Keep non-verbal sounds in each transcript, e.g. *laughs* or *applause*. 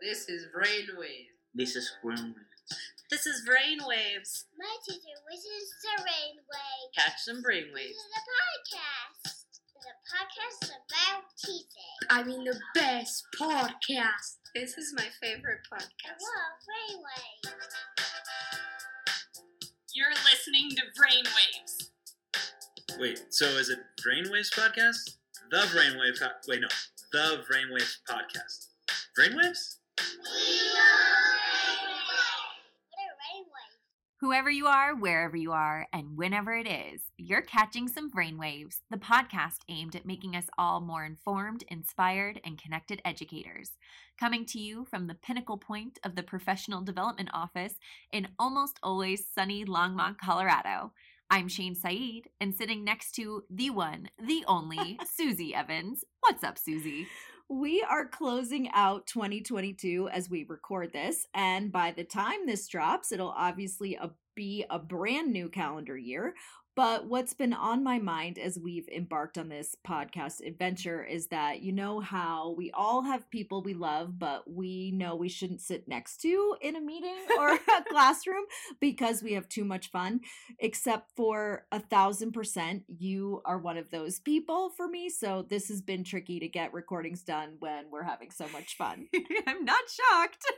This is brainwaves. This is Brainwaves. This is Brainwaves. My teacher wishes the rainway. Catch some brainwaves. This is a podcast. The a podcast about teaching. I mean, the best podcast. This is my favorite podcast. I podcast. love rainway. You're listening to Brainwaves. Wait, so is it Brainwaves podcast? The Brainwave. Po- wait, no, the Brainwaves podcast. Brainwaves? We are rainway. What a rainway. Whoever you are, wherever you are, and whenever it is, you're catching some brainwaves, the podcast aimed at making us all more informed, inspired, and connected educators. Coming to you from the pinnacle point of the Professional Development Office in almost always sunny Longmont, Colorado. I'm Shane Saeed, and sitting next to the one, the only, *laughs* Susie Evans. What's up, Susie? We are closing out 2022 as we record this, and by the time this drops, it'll obviously uh, be a brand new calendar year. But what's been on my mind as we've embarked on this podcast adventure is that you know how we all have people we love, but we know we shouldn't sit next to in a meeting *laughs* or a classroom because we have too much fun. Except for a thousand percent, you are one of those people for me. So this has been tricky to get recordings done when we're having so much fun. *laughs* I'm not shocked. *laughs*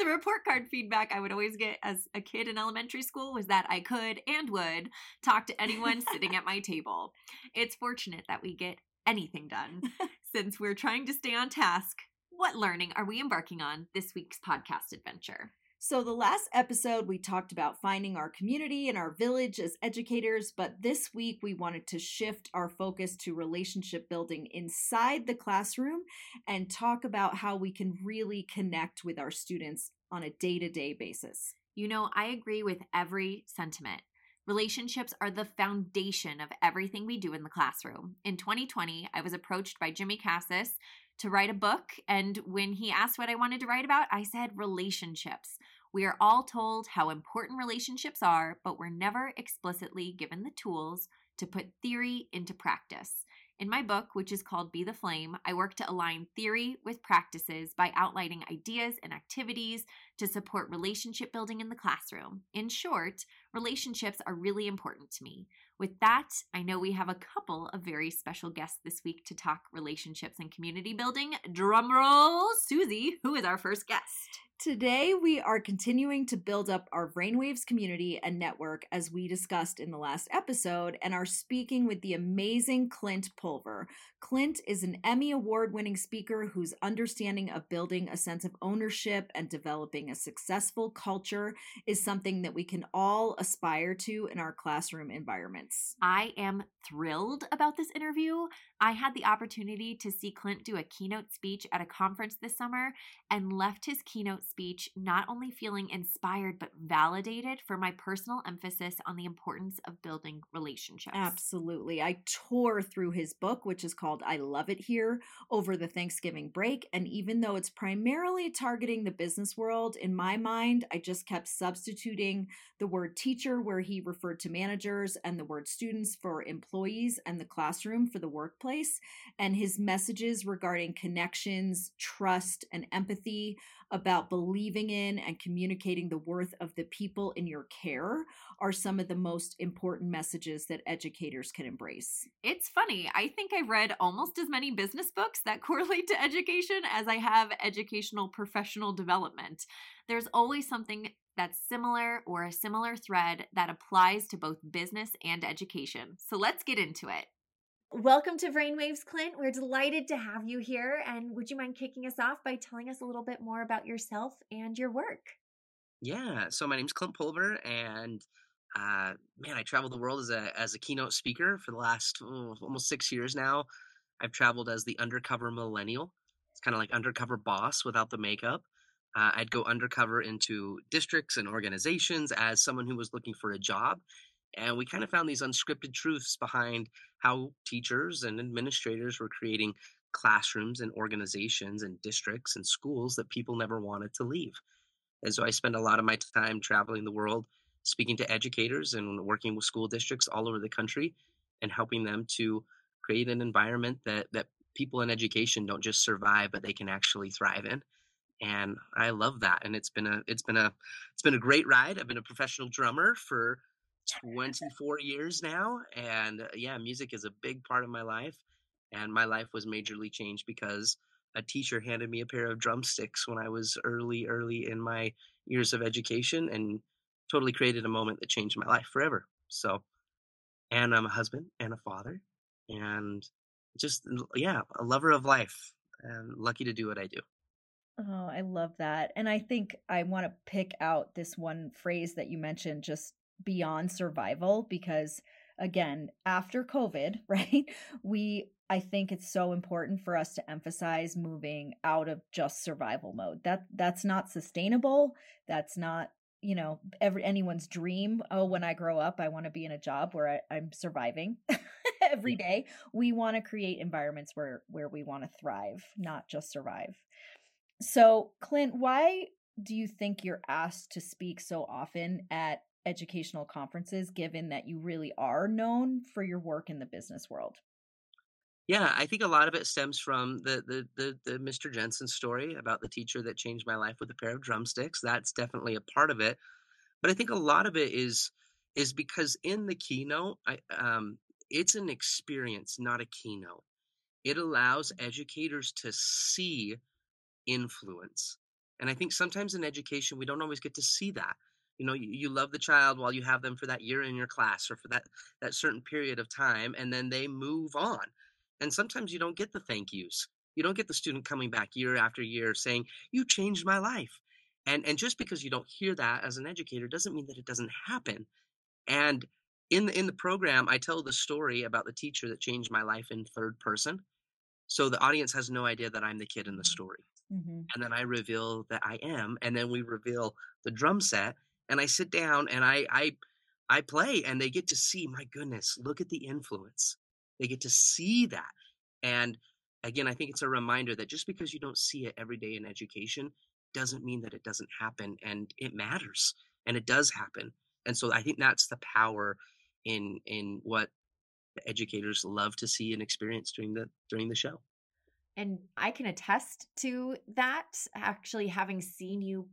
The report card feedback I would always get as a kid in elementary school was that I could and would talk to anyone sitting at my table. It's fortunate that we get anything done *laughs* since we're trying to stay on task. What learning are we embarking on this week's podcast adventure? So, the last episode, we talked about finding our community and our village as educators, but this week we wanted to shift our focus to relationship building inside the classroom and talk about how we can really connect with our students on a day to day basis. You know, I agree with every sentiment. Relationships are the foundation of everything we do in the classroom. In 2020, I was approached by Jimmy Cassis to write a book, and when he asked what I wanted to write about, I said relationships. We are all told how important relationships are, but we're never explicitly given the tools to put theory into practice. In my book, which is called Be the Flame, I work to align theory with practices by outlining ideas and activities to support relationship building in the classroom. In short, relationships are really important to me. With that, I know we have a couple of very special guests this week to talk relationships and community building. Drumroll, Susie, who is our first guest? Today, we are continuing to build up our Brainwaves community and network as we discussed in the last episode, and are speaking with the amazing Clint Pulver. Clint is an Emmy Award winning speaker whose understanding of building a sense of ownership and developing a successful culture is something that we can all aspire to in our classroom environments. I am thrilled about this interview. I had the opportunity to see Clint do a keynote speech at a conference this summer and left his keynote speech not only feeling inspired but validated for my personal emphasis on the importance of building relationships. Absolutely. I tore through his book, which is called I Love It Here, over the Thanksgiving break. And even though it's primarily targeting the business world, in my mind, I just kept substituting the word teacher where he referred to managers and the word students for employees and the classroom for the workplace. And his messages regarding connections, trust, and empathy about believing in and communicating the worth of the people in your care are some of the most important messages that educators can embrace. It's funny. I think I've read almost as many business books that *laughs* correlate to education as I have educational professional development. There's always something that's similar or a similar thread that applies to both business and education. So let's get into it. Welcome to Brainwaves, Clint. We're delighted to have you here. And would you mind kicking us off by telling us a little bit more about yourself and your work? Yeah, so my name's Clint Pulver, and uh, man, I travel the world as a as a keynote speaker for the last oh, almost six years now. I've traveled as the undercover millennial. It's kind of like undercover boss without the makeup. Uh, I'd go undercover into districts and organizations as someone who was looking for a job, and we kind of found these unscripted truths behind how teachers and administrators were creating classrooms and organizations and districts and schools that people never wanted to leave. And so I spend a lot of my time traveling the world, speaking to educators and working with school districts all over the country and helping them to create an environment that, that people in education don't just survive, but they can actually thrive in. and I love that. And it's been a it's been a it's been a great ride. I've been a professional drummer for 24 years now, and uh, yeah, music is a big part of my life. And my life was majorly changed because a teacher handed me a pair of drumsticks when I was early, early in my years of education, and totally created a moment that changed my life forever. So, and I'm a husband and a father, and just yeah, a lover of life, and lucky to do what I do. Oh, I love that. And I think I want to pick out this one phrase that you mentioned just beyond survival because again, after COVID, *laughs* right? We I think it's so important for us to emphasize moving out of just survival mode. That that's not sustainable. That's not you know every anyone's dream oh when i grow up i want to be in a job where I, i'm surviving *laughs* every day we want to create environments where where we want to thrive not just survive so, Clint, why do you think you're asked to speak so often at educational conferences, given that you really are known for your work in the business world? Yeah, I think a lot of it stems from the, the the the Mr. Jensen story about the teacher that changed my life with a pair of drumsticks. That's definitely a part of it, but I think a lot of it is is because in the keynote, I um, it's an experience, not a keynote. It allows educators to see influence. And I think sometimes in education, we don't always get to see that. You know, you, you love the child while you have them for that year in your class or for that, that certain period of time, and then they move on. And sometimes you don't get the thank yous. You don't get the student coming back year after year saying, You changed my life. And, and just because you don't hear that as an educator doesn't mean that it doesn't happen. And in the, in the program, I tell the story about the teacher that changed my life in third person. So the audience has no idea that I'm the kid in the story. Mm-hmm. And then I reveal that I am, and then we reveal the drum set, and I sit down and I I I play, and they get to see. My goodness, look at the influence. They get to see that, and again, I think it's a reminder that just because you don't see it every day in education doesn't mean that it doesn't happen, and it matters, and it does happen. And so I think that's the power in in what the educators love to see and experience during the during the show. And I can attest to that, actually, having seen you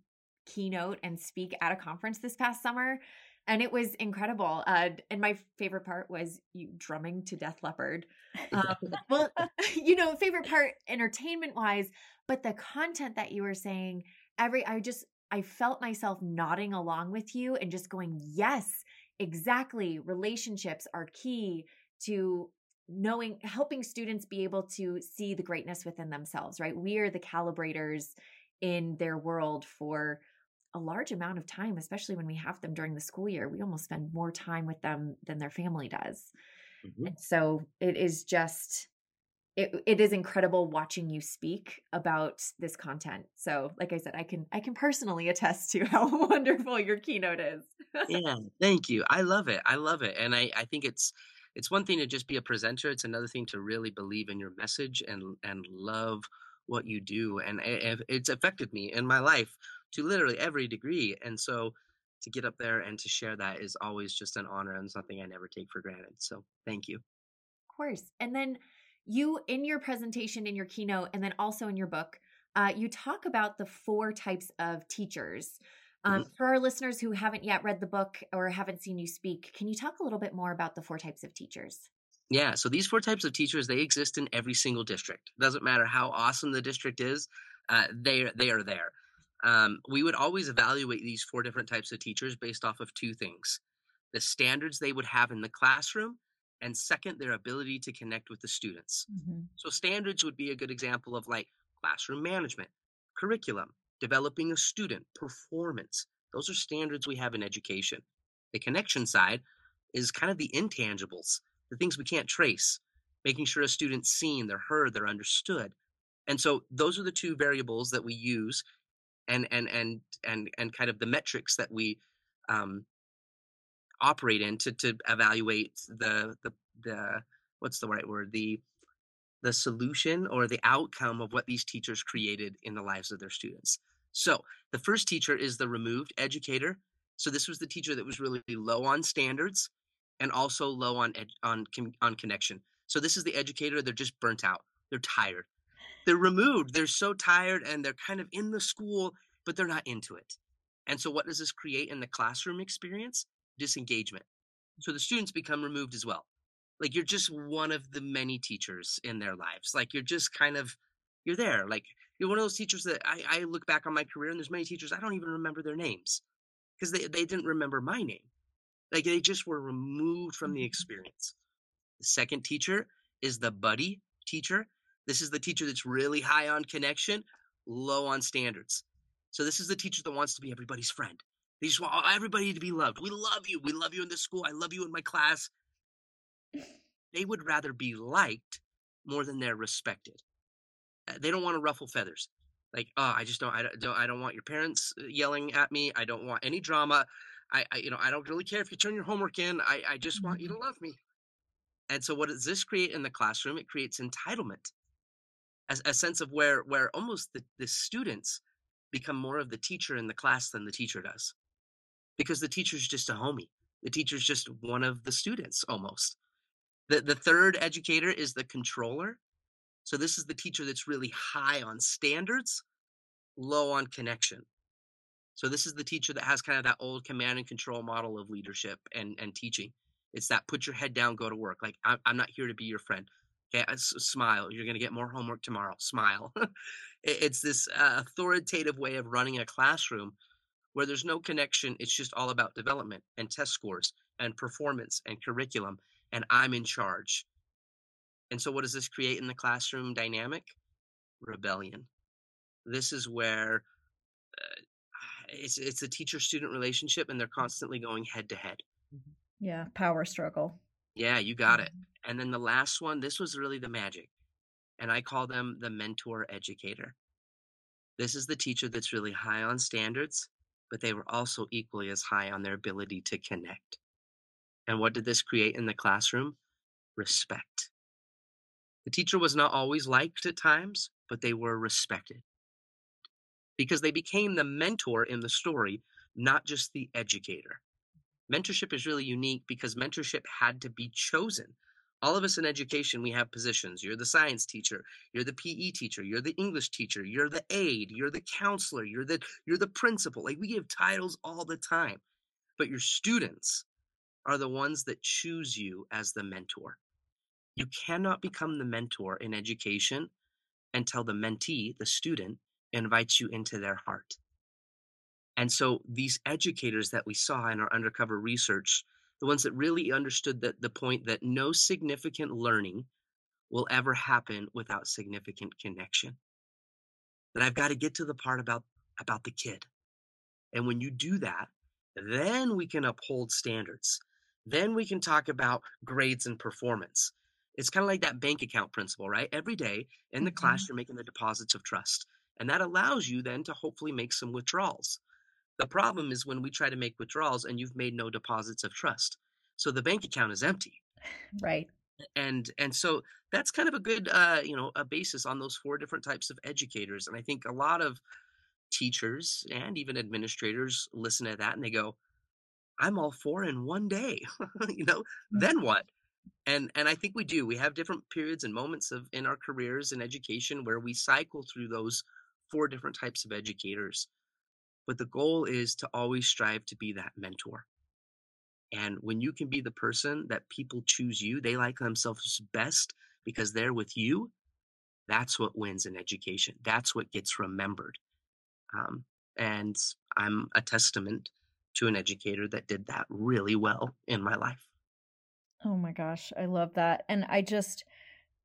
keynote and speak at a conference this past summer. And it was incredible. Uh, and my favorite part was you drumming to Def Leppard. Um, *laughs* well, *laughs* you know, favorite part entertainment wise, but the content that you were saying, every, I just, I felt myself nodding along with you and just going, yes, exactly. Relationships are key to knowing helping students be able to see the greatness within themselves right we are the calibrators in their world for a large amount of time especially when we have them during the school year we almost spend more time with them than their family does. Mm-hmm. and so it is just it, it is incredible watching you speak about this content. So like i said i can i can personally attest to *laughs* how wonderful your keynote is. *laughs* Yeah thank you. I love it i love it and i i think it's it's one thing to just be a presenter it's another thing to really believe in your message and and love what you do and it's affected me in my life to literally every degree and so to get up there and to share that is always just an honor and something i never take for granted so thank you of course and then you in your presentation in your keynote and then also in your book uh, you talk about the four types of teachers um, mm-hmm. For our listeners who haven't yet read the book or haven't seen you speak, can you talk a little bit more about the four types of teachers? Yeah, so these four types of teachers they exist in every single district. Doesn't matter how awesome the district is, uh, they they are there. Um, we would always evaluate these four different types of teachers based off of two things: the standards they would have in the classroom, and second, their ability to connect with the students. Mm-hmm. So standards would be a good example of like classroom management, curriculum, developing a student, performance. Those are standards we have in education. The connection side is kind of the intangibles, the things we can't trace, making sure a student's seen, they're heard, they're understood. And so those are the two variables that we use and and and and and kind of the metrics that we um, operate in to to evaluate the the the what's the right word the the solution or the outcome of what these teachers created in the lives of their students. So the first teacher is the removed educator. So this was the teacher that was really low on standards and also low on ed- on on connection. So this is the educator. They're just burnt out. They're tired. They're removed. They're so tired and they're kind of in the school, but they're not into it. And so, what does this create in the classroom experience? Disengagement. So the students become removed as well. Like you're just one of the many teachers in their lives. Like you're just kind of, you're there. Like you're one of those teachers that I, I look back on my career and there's many teachers I don't even remember their names because they, they didn't remember my name. Like they just were removed from the mm-hmm. experience. The second teacher is the buddy teacher. This is the teacher that's really high on connection, low on standards. So this is the teacher that wants to be everybody's friend. They just want everybody to be loved. We love you. We love you in this school. I love you in my class. They would rather be liked more than they're respected. Uh, They don't want to ruffle feathers. Like, oh, I just don't. I don't. I don't want your parents uh, yelling at me. I don't want any drama. I, I, you know, I don't really care if you turn your homework in. I, I just want you to love me. And so, what does this create in the classroom? It creates entitlement, as a sense of where, where almost the, the students become more of the teacher in the class than the teacher does, because the teacher's just a homie. The teacher's just one of the students almost. The the third educator is the controller. So this is the teacher that's really high on standards, low on connection. So this is the teacher that has kind of that old command and control model of leadership and and teaching. It's that put your head down, go to work. Like I'm, I'm not here to be your friend. Okay, s- smile. You're gonna get more homework tomorrow. Smile. *laughs* It- it's this uh, authoritative way of running a classroom where there's no connection. It's just all about development and test scores and performance and curriculum. And I'm in charge. And so, what does this create in the classroom dynamic? Rebellion. This is where uh, it's it's a teacher student relationship, and they're constantly going head to head. Yeah, power struggle. Yeah, you got it. And then the last one, this was really the magic. And I call them the mentor educator. This is the teacher that's really high on standards, but they were also equally as high on their ability to connect. And what did this create in the classroom? Respect. The teacher was not always liked at times, but they were respected because they became the mentor in the story, not just the educator. Mentorship is really unique because mentorship had to be chosen. All of us in education, we have positions. You're the science teacher, you're the PE teacher, you're the English teacher, you're the aide, you're the counselor, you're the you're the principal. Like we give titles all the time. But your students are the ones that choose you as the mentor. You cannot become the mentor in education until the mentee, the student, invites you into their heart. And so these educators that we saw in our undercover research, the ones that really understood that the point that no significant learning will ever happen without significant connection. That I've got to get to the part about about the kid. And when you do that, then we can uphold standards. Then we can talk about grades and performance. It's kind of like that bank account principle, right? Every day in the mm-hmm. class, you're making the deposits of trust. And that allows you then to hopefully make some withdrawals. The problem is when we try to make withdrawals and you've made no deposits of trust. So the bank account is empty. *sighs* Right. And and so that's kind of a good uh, you know, a basis on those four different types of educators. And I think a lot of teachers and even administrators listen to that and they go, I'm all for in one day. *laughs* you know, then what? And and I think we do. We have different periods and moments of in our careers in education where we cycle through those four different types of educators. But the goal is to always strive to be that mentor. And when you can be the person that people choose you, they like themselves best because they're with you. That's what wins in education. That's what gets remembered. Um, and I'm a testament to an educator that did that really well in my life. Oh my gosh, I love that. And I just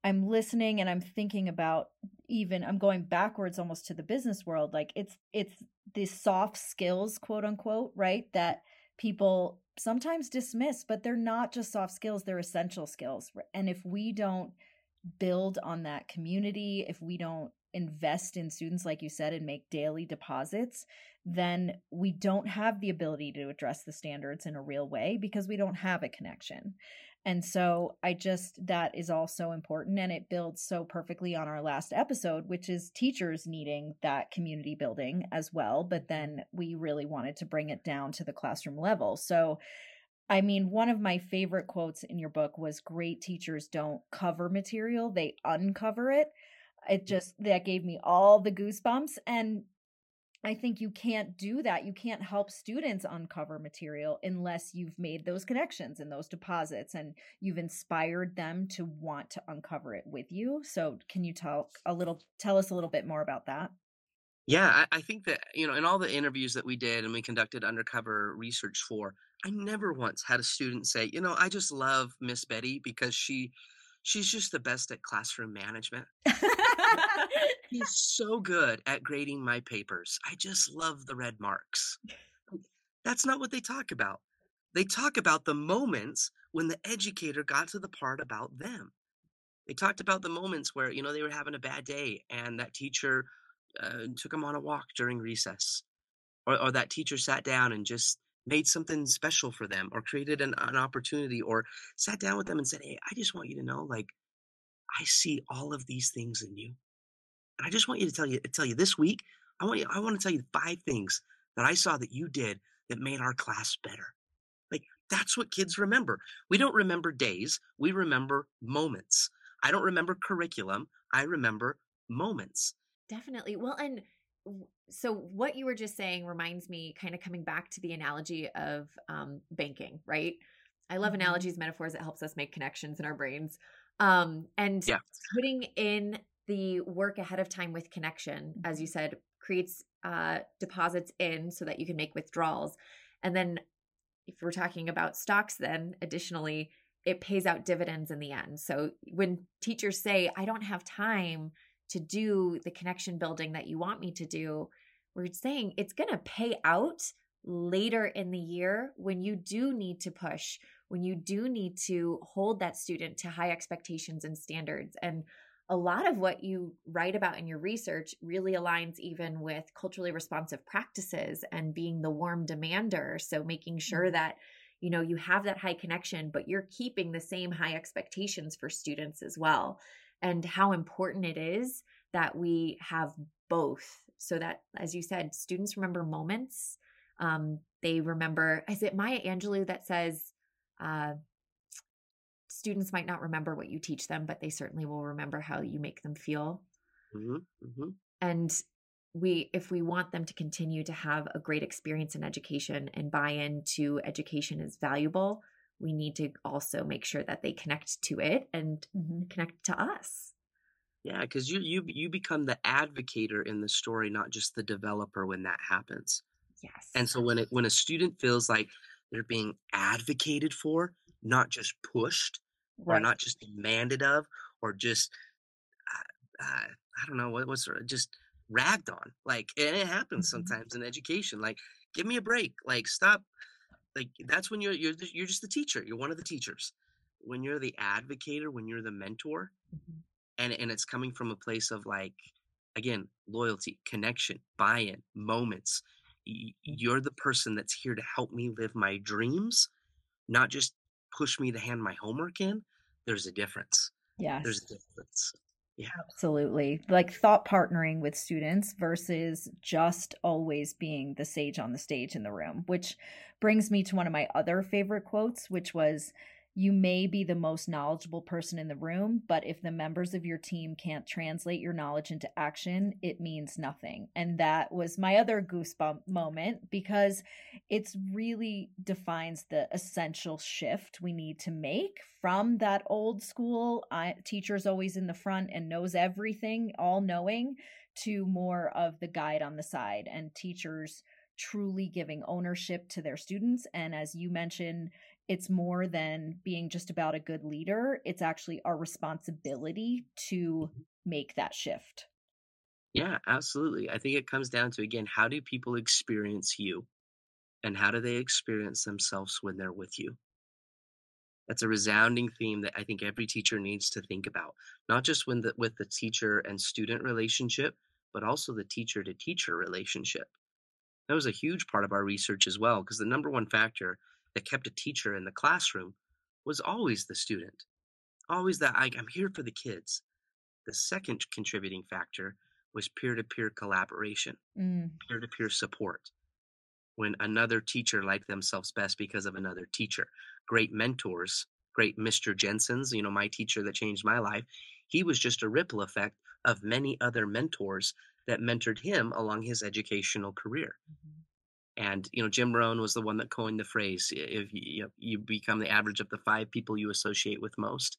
I'm listening and I'm thinking about even I'm going backwards almost to the business world. Like it's it's the soft skills, quote unquote, right? That people sometimes dismiss, but they're not just soft skills, they're essential skills. And if we don't build on that community, if we don't invest in students, like you said, and make daily deposits, then we don't have the ability to address the standards in a real way because we don't have a connection. And so I just, that is also important. And it builds so perfectly on our last episode, which is teachers needing that community building as well. But then we really wanted to bring it down to the classroom level. So, I mean, one of my favorite quotes in your book was great teachers don't cover material, they uncover it. it just that gave me all the goosebumps and I think you can't do that. You can't help students uncover material unless you've made those connections and those deposits and you've inspired them to want to uncover it with you. So, can you talk a little, tell us a little bit more about that? Yeah, I, I think that, you know, in all the interviews that we did and we conducted undercover research for, I never once had a student say, you know, I just love Miss Betty because she she's just the best at classroom management. *laughs* He's so good at grading my papers. I just love the red marks. That's not what they talk about. They talk about the moments when the educator got to the part about them. They talked about the moments where, you know, they were having a bad day and that teacher uh, took them on a walk during recess. Or, or that teacher sat down and just made something special for them or created an, an opportunity or sat down with them and said, Hey, I just want you to know, like, I see all of these things in you. And I just want you to tell you tell you this week, I want you I want to tell you five things that I saw that you did that made our class better. Like that's what kids remember. We don't remember days, we remember moments. I don't remember curriculum, I remember moments. Definitely. Well, and so what you were just saying reminds me kind of coming back to the analogy of um, banking, right? I love mm-hmm. analogies, metaphors It helps us make connections in our brains. Um, and yeah. putting in the work ahead of time with connection, as you mm-hmm. said, creates uh, deposits in so that you can make withdrawals. And then if we're talking about stocks, then additionally, it pays out dividends in the end. So when teachers say, I don't have time to do the connection building that you want me to do, we're saying it's going to pay out later in the year when you do need to push, when you do need to hold that student to high expectations and standards. And a lot of what you write about in your research really aligns even with culturally responsive practices and being the warm demander. So making sure mm-hmm. that you know you have that high connection but you're keeping the same high expectations for students as well and how important it is that we have both so that as you said students remember moments um, they remember is it maya angelou that says uh, students might not remember what you teach them, but they certainly will remember how you make them feel. Mm-hmm, mm-hmm. And we, if we want them to continue to have a great experience in education and buy into education is valuable, we need to also make sure that they connect to it and mm-hmm. connect to us. Yeah, because you you you become the advocator in the story, not just the developer when that happens. Yes. And so when it when a student feels like they're being advocated for, not just pushed, right. or not just demanded of or just uh, uh, I don't know what was just ragged on. Like, and it happens mm-hmm. sometimes in education. Like, give me a break. Like, stop. Like, that's when you're you're you're just the teacher. You're one of the teachers. When you're the advocator, when you're the mentor, mm-hmm. and and it's coming from a place of like, again, loyalty, connection, buy-in, moments. Mm-hmm. You're the person that's here to help me live my dreams, not just push me to hand my homework in, there's a difference. Yes. There's a difference. Yeah. Absolutely. Like thought partnering with students versus just always being the sage on the stage in the room, which brings me to one of my other favorite quotes, which was you may be the most knowledgeable person in the room, but if the members of your team can't translate your knowledge into action, it means nothing. And that was my other goosebump moment because it's really defines the essential shift we need to make from that old school I, teachers always in the front and knows everything, all knowing, to more of the guide on the side and teachers truly giving ownership to their students and as you mentioned it's more than being just about a good leader. It's actually our responsibility to mm-hmm. make that shift. Yeah, absolutely. I think it comes down to again, how do people experience you? And how do they experience themselves when they're with you? That's a resounding theme that I think every teacher needs to think about, not just when the, with the teacher and student relationship, but also the teacher to teacher relationship. That was a huge part of our research as well, because the number one factor that kept a teacher in the classroom was always the student. Always that I, I'm here for the kids. The second contributing factor was peer to peer collaboration, peer to peer support. When another teacher liked themselves best because of another teacher, great mentors, great Mr. Jensen's, you know, my teacher that changed my life, he was just a ripple effect of many other mentors that mentored him along his educational career. Mm-hmm. And you know, Jim Rohn was the one that coined the phrase: "If you, you become the average of the five people you associate with most."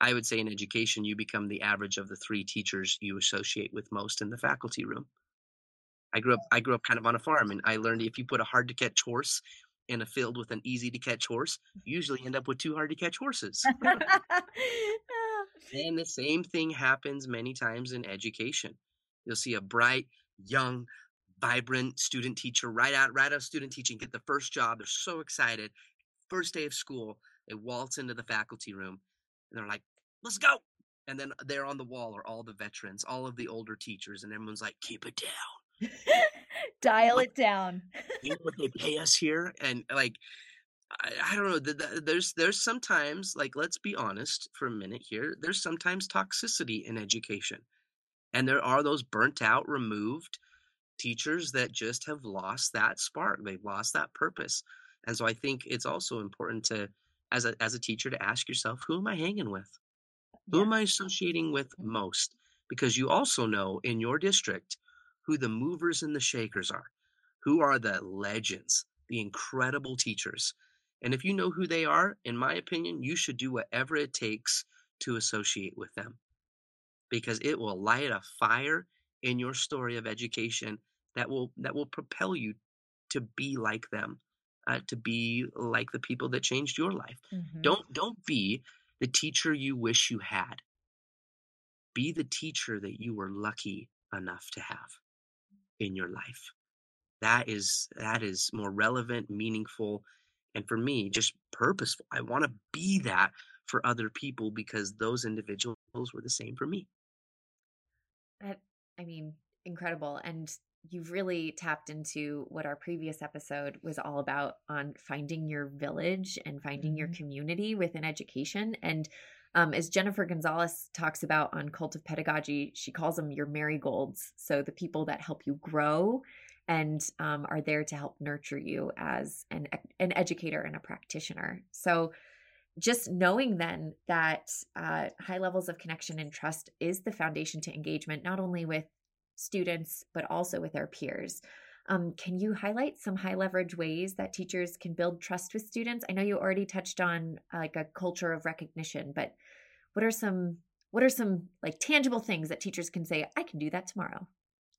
I would say in education, you become the average of the three teachers you associate with most in the faculty room. I grew up. I grew up kind of on a farm, and I learned if you put a hard to catch horse in a field with an easy to catch horse, you usually end up with two hard to catch horses. *laughs* *laughs* Oh. and the same thing happens many times in education. You'll see a bright, young, vibrant student teacher right out right out of student teaching get the first job. They're so excited. First day of school, they waltz into the faculty room and they're like, "Let's go!" And then there on the wall are all the veterans, all of the older teachers, and everyone's like, "Keep it down." *laughs* Dial it down. you know what they pay us here and like I, I don't know the, the, there's there's sometimes like let's be honest for a minute here there's sometimes toxicity in education and there are those burnt out removed teachers that just have lost that spark they've lost that purpose and so i think it's also important to as a as a teacher to ask yourself who am i hanging with who am i associating with most because you also know in your district who the movers and the shakers are who are the legends, the incredible teachers. And if you know who they are, in my opinion, you should do whatever it takes to associate with them because it will light a fire in your story of education that will that will propel you to be like them uh, to be like the people that changed your life Mhm. don't don't be the teacher you wish you had be the teacher that you were lucky enough to have in your life that is that is more relevant meaningful and for me just purposeful i want to be that for other people because those individuals were the same for me That, I mean, incredible. And you've really tapped into what our previous episode was all about on finding your village and finding your Mhm. community within education. And um, as Jennifer Gonzalez talks about on Cult of Pedagogy, she calls them your marigolds. So the people that help you grow and um, are there to help nurture you as an, an educator and a practitioner. So just knowing then that uh, high levels of connection and trust is the foundation to engagement, not only with students, but also with our peers. Um, can you highlight some high leverage ways that teachers can build trust with students? I know you already touched on uh, like a culture of recognition, but what are some what are some like tangible things that teachers can say, I can do that tomorrow?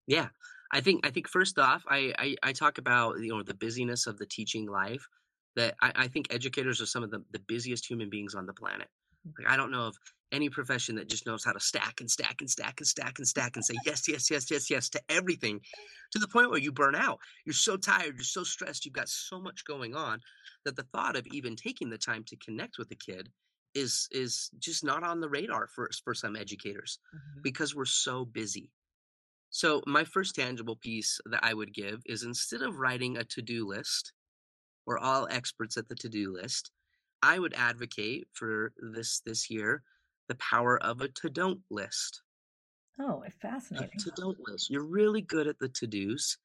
Yeah, I think I think first off, I I, I talk about you know the busyness of the teaching life. That I, I think educators are some of the, the busiest human beings on the planet. Like I don't know of any profession that just knows how to stack and stack and stack and stack and stack and say yes, yes, yes, yes, yes to everything, to the point where you burn out. You're so tired, you're so stressed, you've got so much going on that the thought of even taking the time to connect with a kid is is just not on the radar for for some educators mm-hmm. because we're so busy. So, my first tangible piece that I would give is instead of writing a to do list or all experts at the to do list, I would advocate for this this year the power of a to don't list. Oh, A fascinating. to don't list. You're really good at the to dos.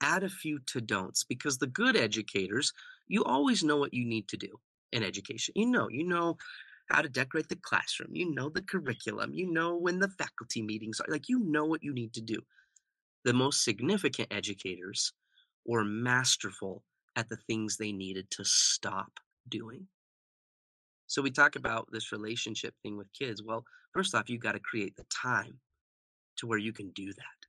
Add a few to don'ts because the good educators, you always know what you need to do in education. You know, you know how to decorate the classroom. You know the curriculum. You know when the faculty meetings are. Like, you know what you need to do. The most significant educators were masterful at the things they needed to stop doing. So, we talk about this relationship thing with kids. Well, first off, you've got to create the time to where you can do that.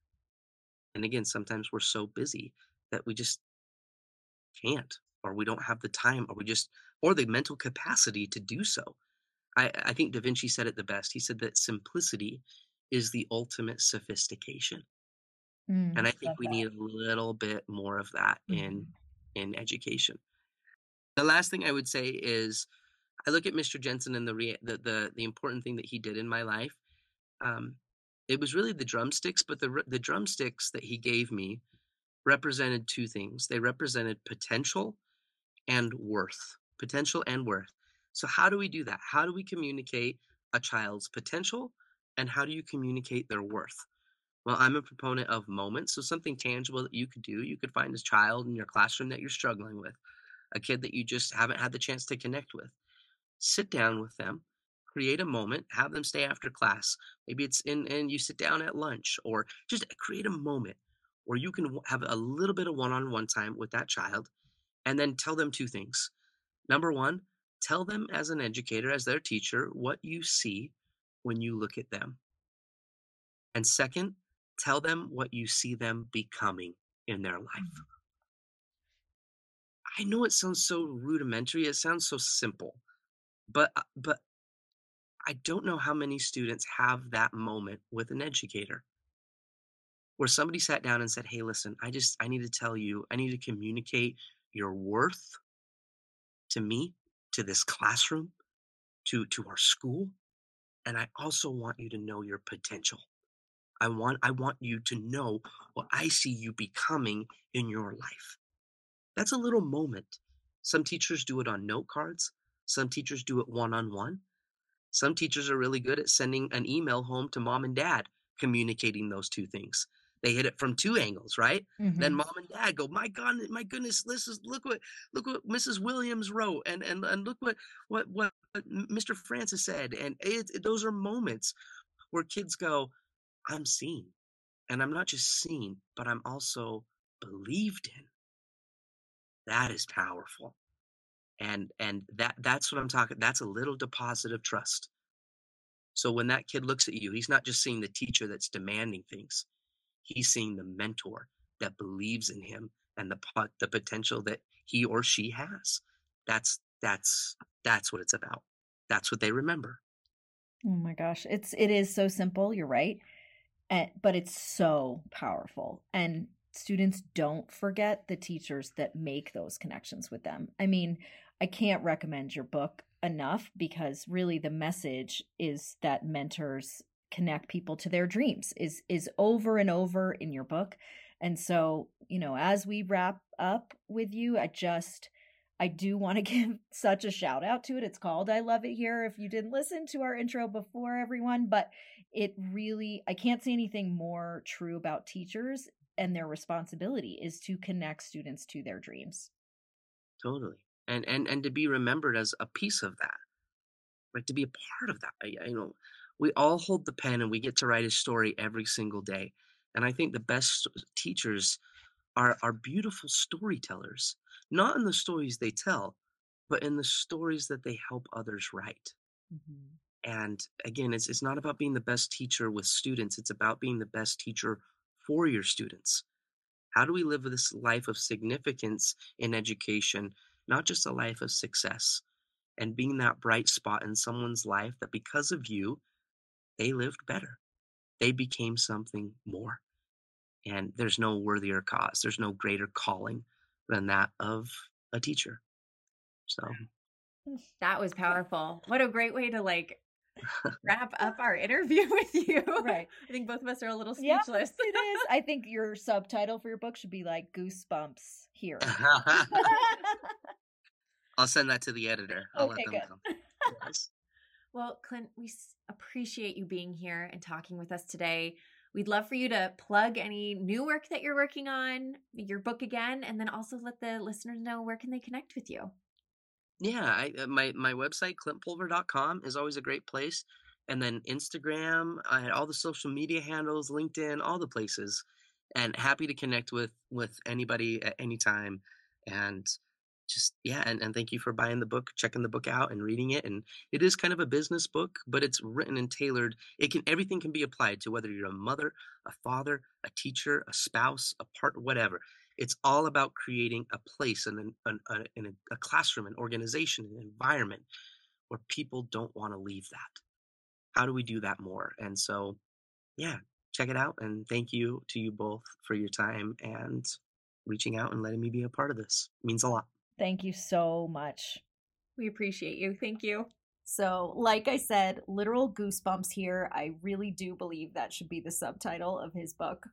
And again, sometimes we're so busy that we just can't, or we don't have the time, or we just, or the mental capacity to do so. I, I think Da Vinci said it the best. He said that simplicity is the ultimate sophistication. Mm, And I think we that. need a little bit more of that in Mhm. in education. The last thing I would say is I look at Mr. Jensen and the the, the the important thing that he did in my life. Um, it was really the drumsticks, but the the drumsticks that he gave me represented two things. They represented potential and worth. Potential and worth. So how do we do that? How do we communicate a child's potential and how do you communicate their worth? Well, I'm a proponent of moments. So something tangible that you could do. You could find a child in your classroom that you're struggling with, a kid that you just haven't had the chance to connect with. Sit down with them, create a moment, have them stay after class. Maybe it's in, and you sit down at lunch, or just create a moment where you can have a little bit of one on one time with that child and then tell them two things. Number one, tell them as an educator, as their teacher, what you see when you look at them. And second, tell them what you see them becoming in their life. Mm-hmm. I know it sounds so rudimentary, it sounds so simple, but uh, but I don't know how many students have that moment with an educator where somebody sat down and said, "Hey, listen, I just I need to tell you, I need to communicate your worth to me, to this classroom, to to our school, and I also want you to know your potential. I want I want you to know what I see you becoming in your life." That's a little moment. Some teachers do it on note cards. Some teachers do it one on one. Some teachers are really good at sending an email home to mom and dad, communicating those two things. They hit it from two angles, right? Then Mhm. mom and dad go, "My God, my goodness, this is look what look what Mrs. Williams wrote, and and and look what what what Mr. Francis said." And it, it- those are moments where kids go, "I'm seen, and I'm not just seen, but I'm also believed in." That is powerful, and and that that's what I'm talking. That's a little deposit of trust. So when that kid looks at you, he's not just seeing the teacher that's demanding things. He's seeing the mentor that believes in him and the pot, the potential that he or she has. That's that's that's what it's about. That's what they remember. Oh my gosh, it's it is so simple, you're right. And, but it's so powerful. And students don't forget the teachers that make those connections with them. I mean, I can't recommend your book enough because really the message is that mentors connect people to their dreams is is over and over in your book. And so, you know, as we wrap up with you, I just I do want to *laughs* give such a shout out to it. It's called I Love It Here. If you didn't listen to our intro before, everyone, but it really, I can't say anything more true about teachers and their responsibility is to connect students to their dreams. Totally. And and and to be remembered as a piece of that. right to be a part of that. You know, we all hold the pen and we get to write a story every single day. And I think the best teachers are are beautiful storytellers, not in the stories they tell, but in the stories that they help others write. Mm-hmm. And again, it's it's not about being the best teacher with students, it's about being the best teacher for your students. How do we live this life of significance in education, not just a life of success, and being that bright spot in someone's life that because of you, they lived better. They became something more. And there's no worthier cause, there's no greater calling than that of a teacher. So, mm, That was powerful. What a great way to like *laughs* wrap up our interview *laughs* with you. Right. I think both of us are a little Yeah, speechless. It is. I *laughs* think your subtitle for your book should be like Goosebumps here. I'll send that to the editor. I'll Okay, let them good. know. Yes. *laughs* Well, Clint, we appreciate you being here and talking with us today. We'd love for you to plug any new work that you're working on, your book again, and then also let the listeners know where can they connect with you. Yeah, I, uh, my my website clintpulver.com is always a great place, and then Instagram, I had all the social media handles, LinkedIn, all the places, and happy to connect with with anybody at any time, and just yeah, and, and thank you for buying the book, checking the book out, and reading it. And it is kind of a business book, but it's written and tailored. It can everything can be applied to whether you're a mother, a father, a teacher, a spouse, a part, whatever. It's all about creating a place and an, an, a, in a, a classroom, an organization, an environment where people don't want to leave that. How do we do that more? And so, yeah, check it out. And thank you to you both for your time and reaching out and letting me be a part of this. It means a lot. Thank you so much. We appreciate you. Thank you. So, like I said, literal goosebumps here. I really do believe that should be the subtitle of his book.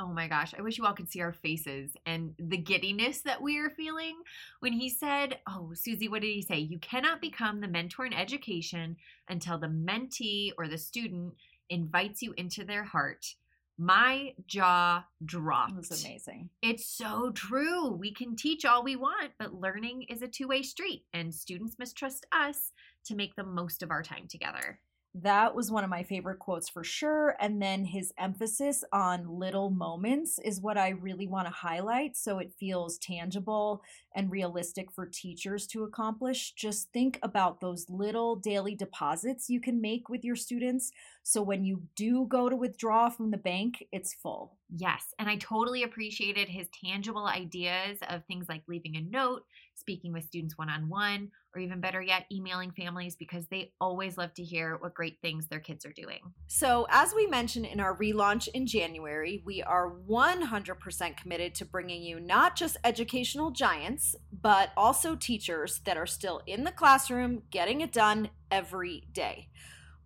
Oh my gosh, I wish you all could see our faces and the giddiness that we are feeling when he said, Oh, Susie, what did he say? You cannot become the mentor in education until the mentee or the student invites you into their heart. My jaw dropped. It was amazing. It's so true. We can teach all we want, but learning is a two way street, and students must trust us to make the most of our time together. That was one of my favorite quotes for sure. And then his emphasis on little moments is what I really want to highlight so it feels tangible and realistic for teachers to accomplish. Just think about those little daily deposits you can make with your students. So when you do go to withdraw from the bank, it's full. Yes, and I totally appreciated his tangible ideas of things like leaving a note, speaking with students one on one, or even better yet, emailing families because they always love to hear what great things their kids are doing. So, as we mentioned in our relaunch in January, we are 100% committed to bringing you not just educational giants, but also teachers that are still in the classroom getting it done every day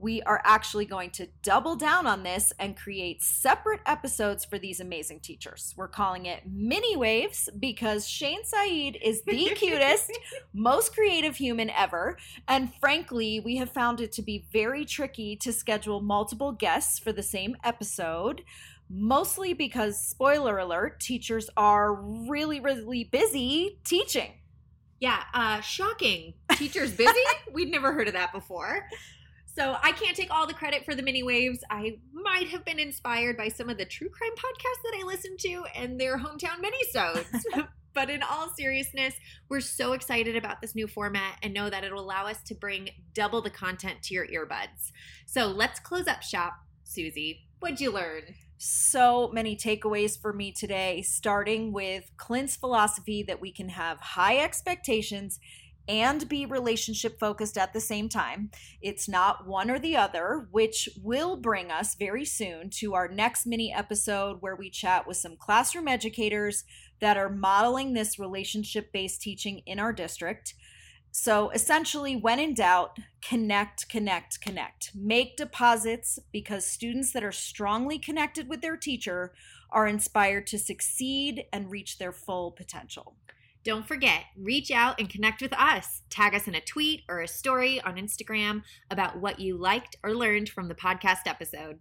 we are actually going to double down on this and create separate episodes for these amazing teachers. We're calling it Mini Waves because Shane Saeed is the *laughs* cutest, most creative human ever. And frankly, we have found it to be very tricky to schedule multiple guests for the same episode. Mostly because, spoiler alert, teachers are really, really busy teaching. Yeah, uh, shocking. Teachers busy? *laughs* We'd never heard of that before. So I can't take all the credit for the mini waves. I might have been inspired by some of the true crime podcasts that I listen to and their hometown mini-sodes. *laughs* but in all seriousness, we're so excited about this new format and know that it'll allow us to bring double the content to your earbuds. So let's close up shop. Susie, what'd you learn? So many takeaways for me today, starting with Clint's philosophy that we can have high expectations and be relationship focused at the same time. It's not one or the other, which will bring us very soon to our next mini episode where we chat with some classroom educators that are modeling this relationship based teaching in our district. So essentially, when in doubt, connect, connect, connect. Make deposits because students that are strongly connected with their teacher are inspired to succeed and reach their full potential. Don't forget, reach out and connect with us. Tag us in a tweet or a story on Instagram about what you liked or learned from the podcast episode.